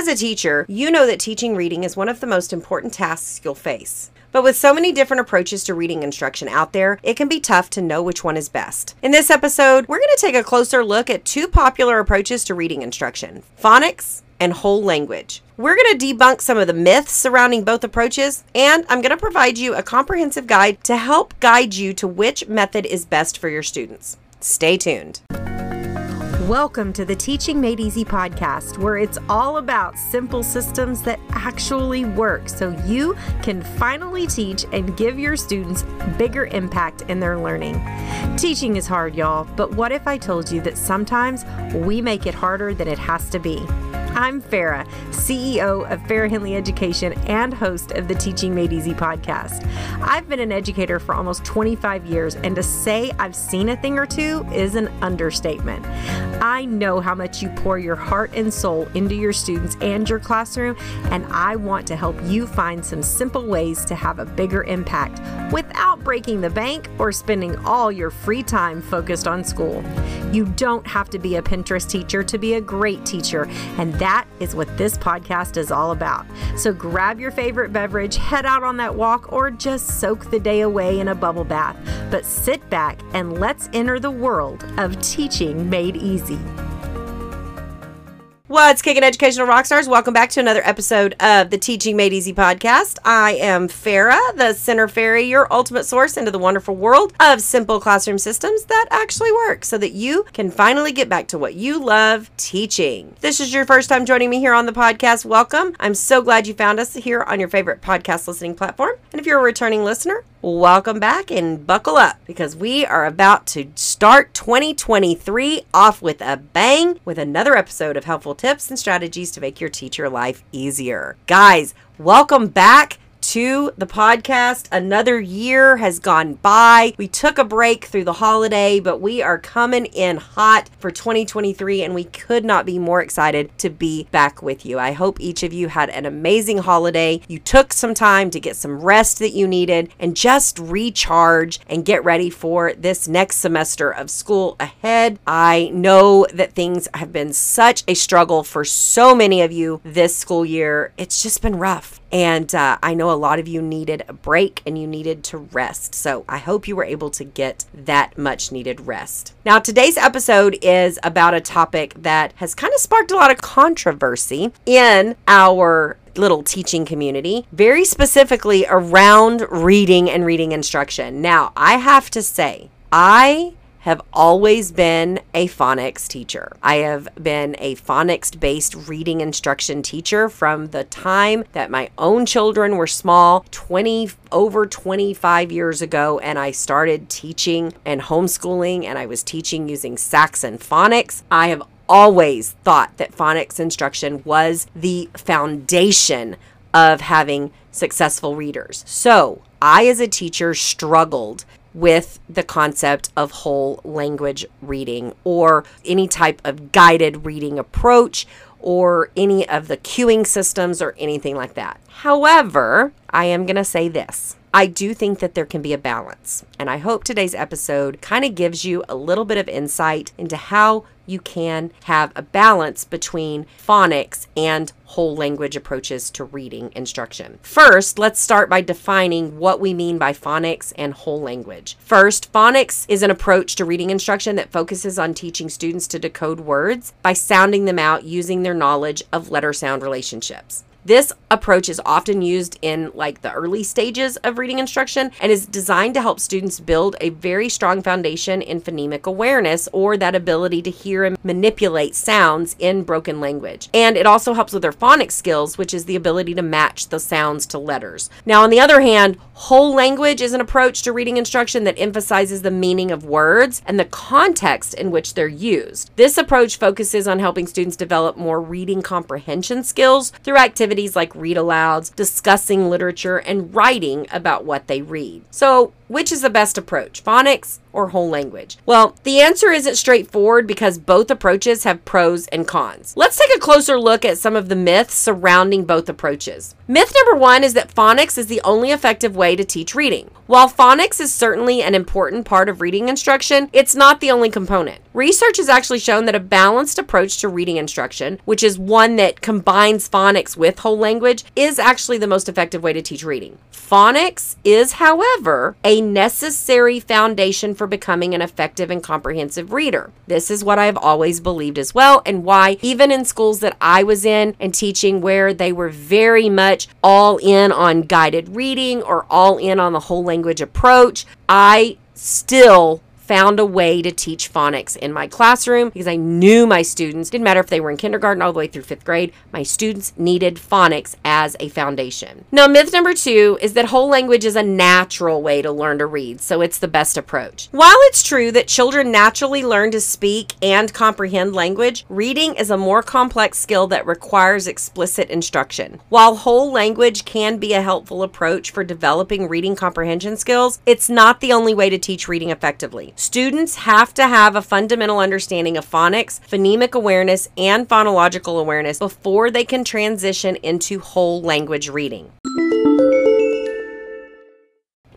As a teacher, you know that teaching reading is one of the most important tasks you'll face. But with so many different approaches to reading instruction out there, it can be tough to know which one is best. In this episode, we're going to take a closer look at two popular approaches to reading instruction phonics and whole language. We're going to debunk some of the myths surrounding both approaches, and I'm going to provide you a comprehensive guide to help guide you to which method is best for your students. Stay tuned. Welcome to the Teaching Made Easy podcast, where it's all about simple systems that actually work so you can finally teach and give your students bigger impact in their learning. Teaching is hard, y'all, but what if I told you that sometimes we make it harder than it has to be? I'm Farrah, CEO of Farrah Henley Education and host of the Teaching Made Easy podcast. I've been an educator for almost 25 years, and to say I've seen a thing or two is an understatement. I know how much you pour your heart and soul into your students and your classroom, and I want to help you find some simple ways to have a bigger impact without breaking the bank or spending all your free time focused on school. You don't have to be a Pinterest teacher to be a great teacher, and that is what this podcast is all about. So grab your favorite beverage, head out on that walk, or just soak the day away in a bubble bath. But sit back and let's enter the world of teaching made easy. What's kicking educational rock stars? Welcome back to another episode of the Teaching Made Easy podcast. I am Farrah, the Center Fairy, your ultimate source into the wonderful world of simple classroom systems that actually work so that you can finally get back to what you love teaching. If this is your first time joining me here on the podcast. Welcome. I'm so glad you found us here on your favorite podcast listening platform. And if you're a returning listener, welcome back and buckle up because we are about to start 2023 off with a bang with another episode of helpful tips and strategies to make your teacher life easier. Guys, welcome back to the podcast. Another year has gone by. We took a break through the holiday, but we are coming in hot for 2023, and we could not be more excited to be back with you. I hope each of you had an amazing holiday. You took some time to get some rest that you needed and just recharge and get ready for this next semester of school ahead. I know that things have been such a struggle for so many of you this school year. It's just been rough. And uh, I know a lot of you needed a break and you needed to rest. So I hope you were able to get that much needed rest. Now, today's episode is about a topic that has kind of sparked a lot of controversy in our little teaching community, very specifically around reading and reading instruction. Now, I have to say, I have always been a phonics teacher. I have been a phonics based reading instruction teacher from the time that my own children were small, 20 over 25 years ago, and I started teaching and homeschooling, and I was teaching using Saxon phonics. I have always thought that phonics instruction was the foundation of having successful readers. So, I, as a teacher, struggled with the concept of whole language reading or any type of guided reading approach or any of the cueing systems or anything like that. However, I am going to say this. I do think that there can be a balance. And I hope today's episode kind of gives you a little bit of insight into how you can have a balance between phonics and whole language approaches to reading instruction. First, let's start by defining what we mean by phonics and whole language. First, phonics is an approach to reading instruction that focuses on teaching students to decode words by sounding them out using their knowledge of letter sound relationships. This approach is often used in like the early stages of reading instruction and is designed to help students build a very strong foundation in phonemic awareness or that ability to hear and manipulate sounds in broken language. And it also helps with their phonics skills, which is the ability to match the sounds to letters. Now, on the other hand, whole language is an approach to reading instruction that emphasizes the meaning of words and the context in which they're used. This approach focuses on helping students develop more reading comprehension skills through activities like read alouds, discussing literature, and writing about what they read. So, which is the best approach, phonics or whole language? Well, the answer isn't straightforward because both approaches have pros and cons. Let's take a closer look at some of the myths surrounding both approaches. Myth number one is that phonics is the only effective way to teach reading. While phonics is certainly an important part of reading instruction, it's not the only component. Research has actually shown that a balanced approach to reading instruction, which is one that combines phonics with whole language, is actually the most effective way to teach reading. Phonics is, however, a necessary foundation for becoming an effective and comprehensive reader. This is what I've always believed as well, and why, even in schools that I was in and teaching where they were very much all in on guided reading or all in on the whole language approach, I still found a way to teach phonics in my classroom because I knew my students, didn't matter if they were in kindergarten all the way through fifth grade, my students needed phonics as a foundation. Now, myth number two is that whole language is a natural way to learn to read, so it's the best approach. While it's true that children naturally learn to speak and comprehend language, reading is a more complex skill that requires explicit instruction. While whole language can be a helpful approach for developing reading comprehension skills, it's not the only way to teach reading effectively. Students have to have a fundamental understanding of phonics, phonemic awareness, and phonological awareness before they can transition into whole language reading.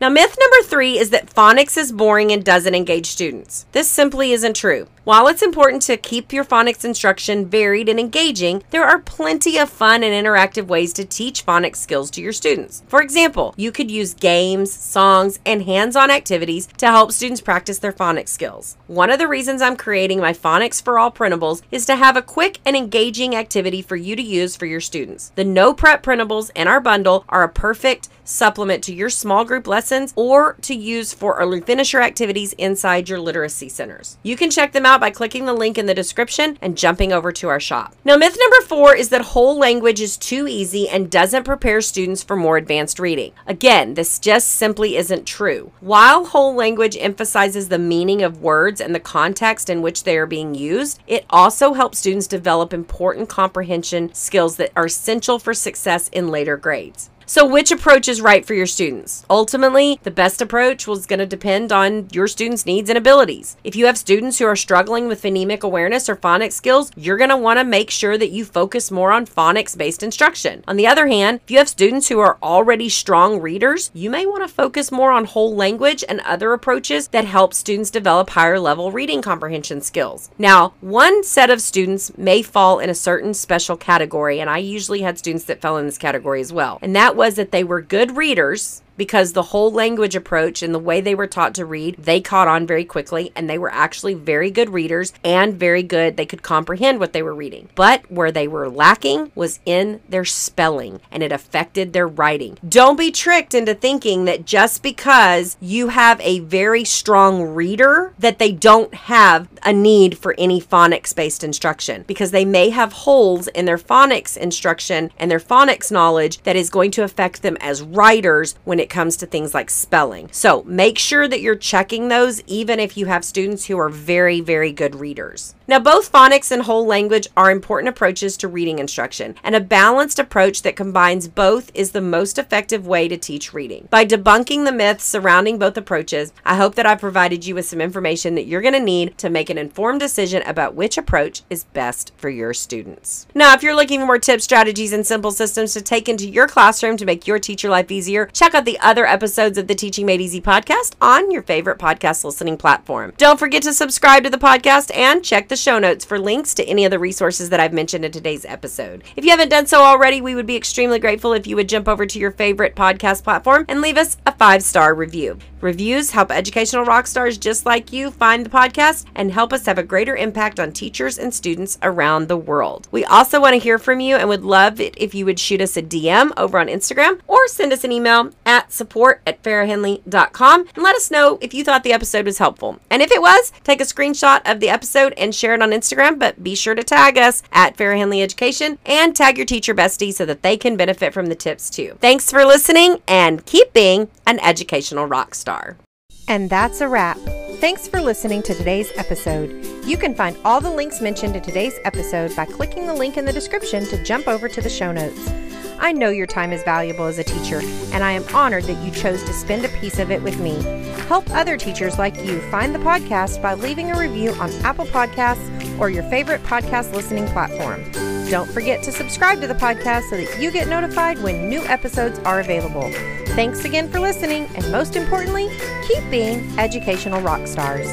Now, myth number three is that phonics is boring and doesn't engage students. This simply isn't true. While it's important to keep your phonics instruction varied and engaging, there are plenty of fun and interactive ways to teach phonics skills to your students. For example, you could use games, songs, and hands on activities to help students practice their phonics skills. One of the reasons I'm creating my Phonics for All printables is to have a quick and engaging activity for you to use for your students. The no prep printables in our bundle are a perfect supplement to your small group lessons or to use for early finisher activities inside your literacy centers. You can check them out by clicking the link in the description and jumping over to our shop. Now, myth number four is that whole language is too easy and doesn't prepare students for more advanced reading. Again, this just simply isn't true. While whole language emphasizes the meaning of words and the context in which they are being used, it also helps students develop important comprehension skills that are essential for success in later grades. So, which approach is right for your students? Ultimately, the best approach was going to depend on your students' needs and abilities. If you have students who are struggling with phonemic awareness or phonics skills, you're going to want to make sure that you focus more on phonics based instruction. On the other hand, if you have students who are already strong readers, you may want to focus more on whole language and other approaches that help students develop higher level reading comprehension skills. Now, one set of students may fall in a certain special category, and I usually had students that fell in this category as well. And that was that they were good readers because the whole language approach and the way they were taught to read, they caught on very quickly and they were actually very good readers and very good. They could comprehend what they were reading. But where they were lacking was in their spelling and it affected their writing. Don't be tricked into thinking that just because you have a very strong reader that they don't have a need for any phonics based instruction because they may have holes in their phonics instruction and their phonics knowledge that is going to affect them as writers when it it comes to things like spelling. So make sure that you're checking those even if you have students who are very, very good readers. Now, both phonics and whole language are important approaches to reading instruction, and a balanced approach that combines both is the most effective way to teach reading. By debunking the myths surrounding both approaches, I hope that I've provided you with some information that you're going to need to make an informed decision about which approach is best for your students. Now, if you're looking for more tips, strategies, and simple systems to take into your classroom to make your teacher life easier, check out the other episodes of the Teaching Made Easy podcast on your favorite podcast listening platform. Don't forget to subscribe to the podcast and check the show notes for links to any of the resources that I've mentioned in today's episode. If you haven't done so already, we would be extremely grateful if you would jump over to your favorite podcast platform and leave us a five star review. Reviews help educational rock stars just like you find the podcast and help us have a greater impact on teachers and students around the world. We also want to hear from you and would love it if you would shoot us a DM over on Instagram or send us an email at support at farrahhenley.com and let us know if you thought the episode was helpful. And if it was, take a screenshot of the episode and share it on Instagram, but be sure to tag us at Farrah Henley Education and tag your teacher bestie so that they can benefit from the tips too. Thanks for listening and keep being an educational rock star. And that's a wrap. Thanks for listening to today's episode. You can find all the links mentioned in today's episode by clicking the link in the description to jump over to the show notes. I know your time is valuable as a teacher, and I am honored that you chose to spend a piece of it with me. Help other teachers like you find the podcast by leaving a review on Apple Podcasts or your favorite podcast listening platform. Don't forget to subscribe to the podcast so that you get notified when new episodes are available. Thanks again for listening, and most importantly, keep being educational rock stars.